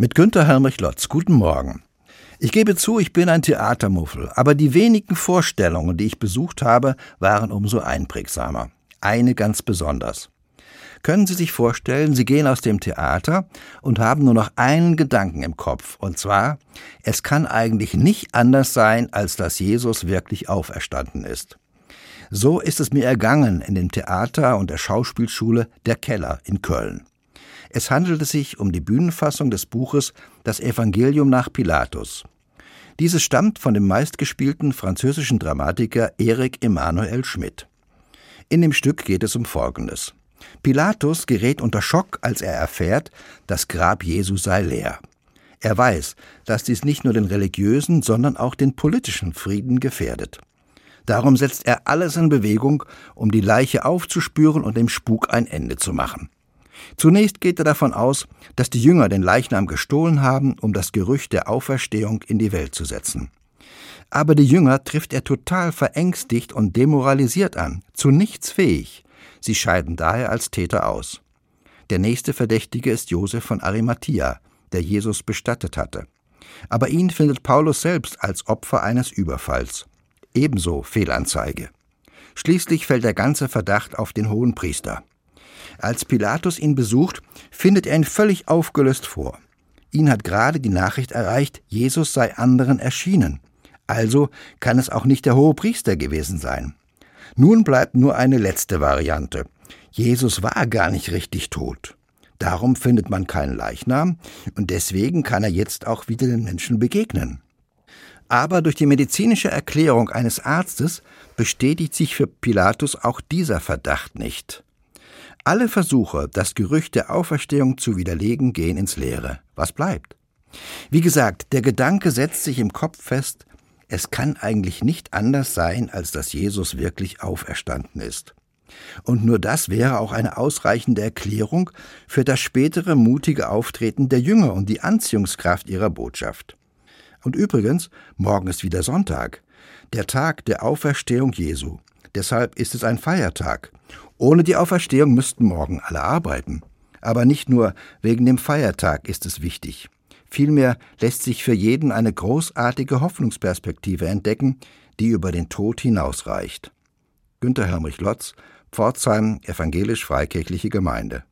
Mit Günter Helmich-Lotz. Guten Morgen. Ich gebe zu, ich bin ein Theatermuffel, aber die wenigen Vorstellungen, die ich besucht habe, waren umso einprägsamer. Eine ganz besonders. Können Sie sich vorstellen, Sie gehen aus dem Theater und haben nur noch einen Gedanken im Kopf, und zwar, es kann eigentlich nicht anders sein, als dass Jesus wirklich auferstanden ist. So ist es mir ergangen in dem Theater und der Schauspielschule Der Keller in Köln. Es handelte sich um die Bühnenfassung des Buches Das Evangelium nach Pilatus. Dieses stammt von dem meistgespielten französischen Dramatiker Erik Emanuel Schmidt. In dem Stück geht es um Folgendes. Pilatus gerät unter Schock, als er erfährt, das Grab Jesu sei leer. Er weiß, dass dies nicht nur den religiösen, sondern auch den politischen Frieden gefährdet. Darum setzt er alles in Bewegung, um die Leiche aufzuspüren und dem Spuk ein Ende zu machen. Zunächst geht er davon aus, dass die Jünger den Leichnam gestohlen haben, um das Gerücht der Auferstehung in die Welt zu setzen. Aber die Jünger trifft er total verängstigt und demoralisiert an, zu nichts fähig. Sie scheiden daher als Täter aus. Der nächste Verdächtige ist Josef von Arimathia, der Jesus bestattet hatte. Aber ihn findet Paulus selbst als Opfer eines Überfalls. Ebenso Fehlanzeige. Schließlich fällt der ganze Verdacht auf den hohen Priester. Als Pilatus ihn besucht, findet er ihn völlig aufgelöst vor. Ihn hat gerade die Nachricht erreicht, Jesus sei anderen erschienen. Also kann es auch nicht der hohe Priester gewesen sein. Nun bleibt nur eine letzte Variante. Jesus war gar nicht richtig tot. Darum findet man keinen Leichnam und deswegen kann er jetzt auch wieder den Menschen begegnen. Aber durch die medizinische Erklärung eines Arztes bestätigt sich für Pilatus auch dieser Verdacht nicht. Alle Versuche, das Gerücht der Auferstehung zu widerlegen, gehen ins Leere. Was bleibt? Wie gesagt, der Gedanke setzt sich im Kopf fest, es kann eigentlich nicht anders sein, als dass Jesus wirklich auferstanden ist. Und nur das wäre auch eine ausreichende Erklärung für das spätere mutige Auftreten der Jünger und die Anziehungskraft ihrer Botschaft. Und übrigens, morgen ist wieder Sonntag, der Tag der Auferstehung Jesu. Deshalb ist es ein Feiertag. Ohne die Auferstehung müssten morgen alle arbeiten. Aber nicht nur wegen dem Feiertag ist es wichtig. Vielmehr lässt sich für jeden eine großartige Hoffnungsperspektive entdecken, die über den Tod hinausreicht. Günter Hermrich Lotz, Pforzheim, Evangelisch-Freikirchliche Gemeinde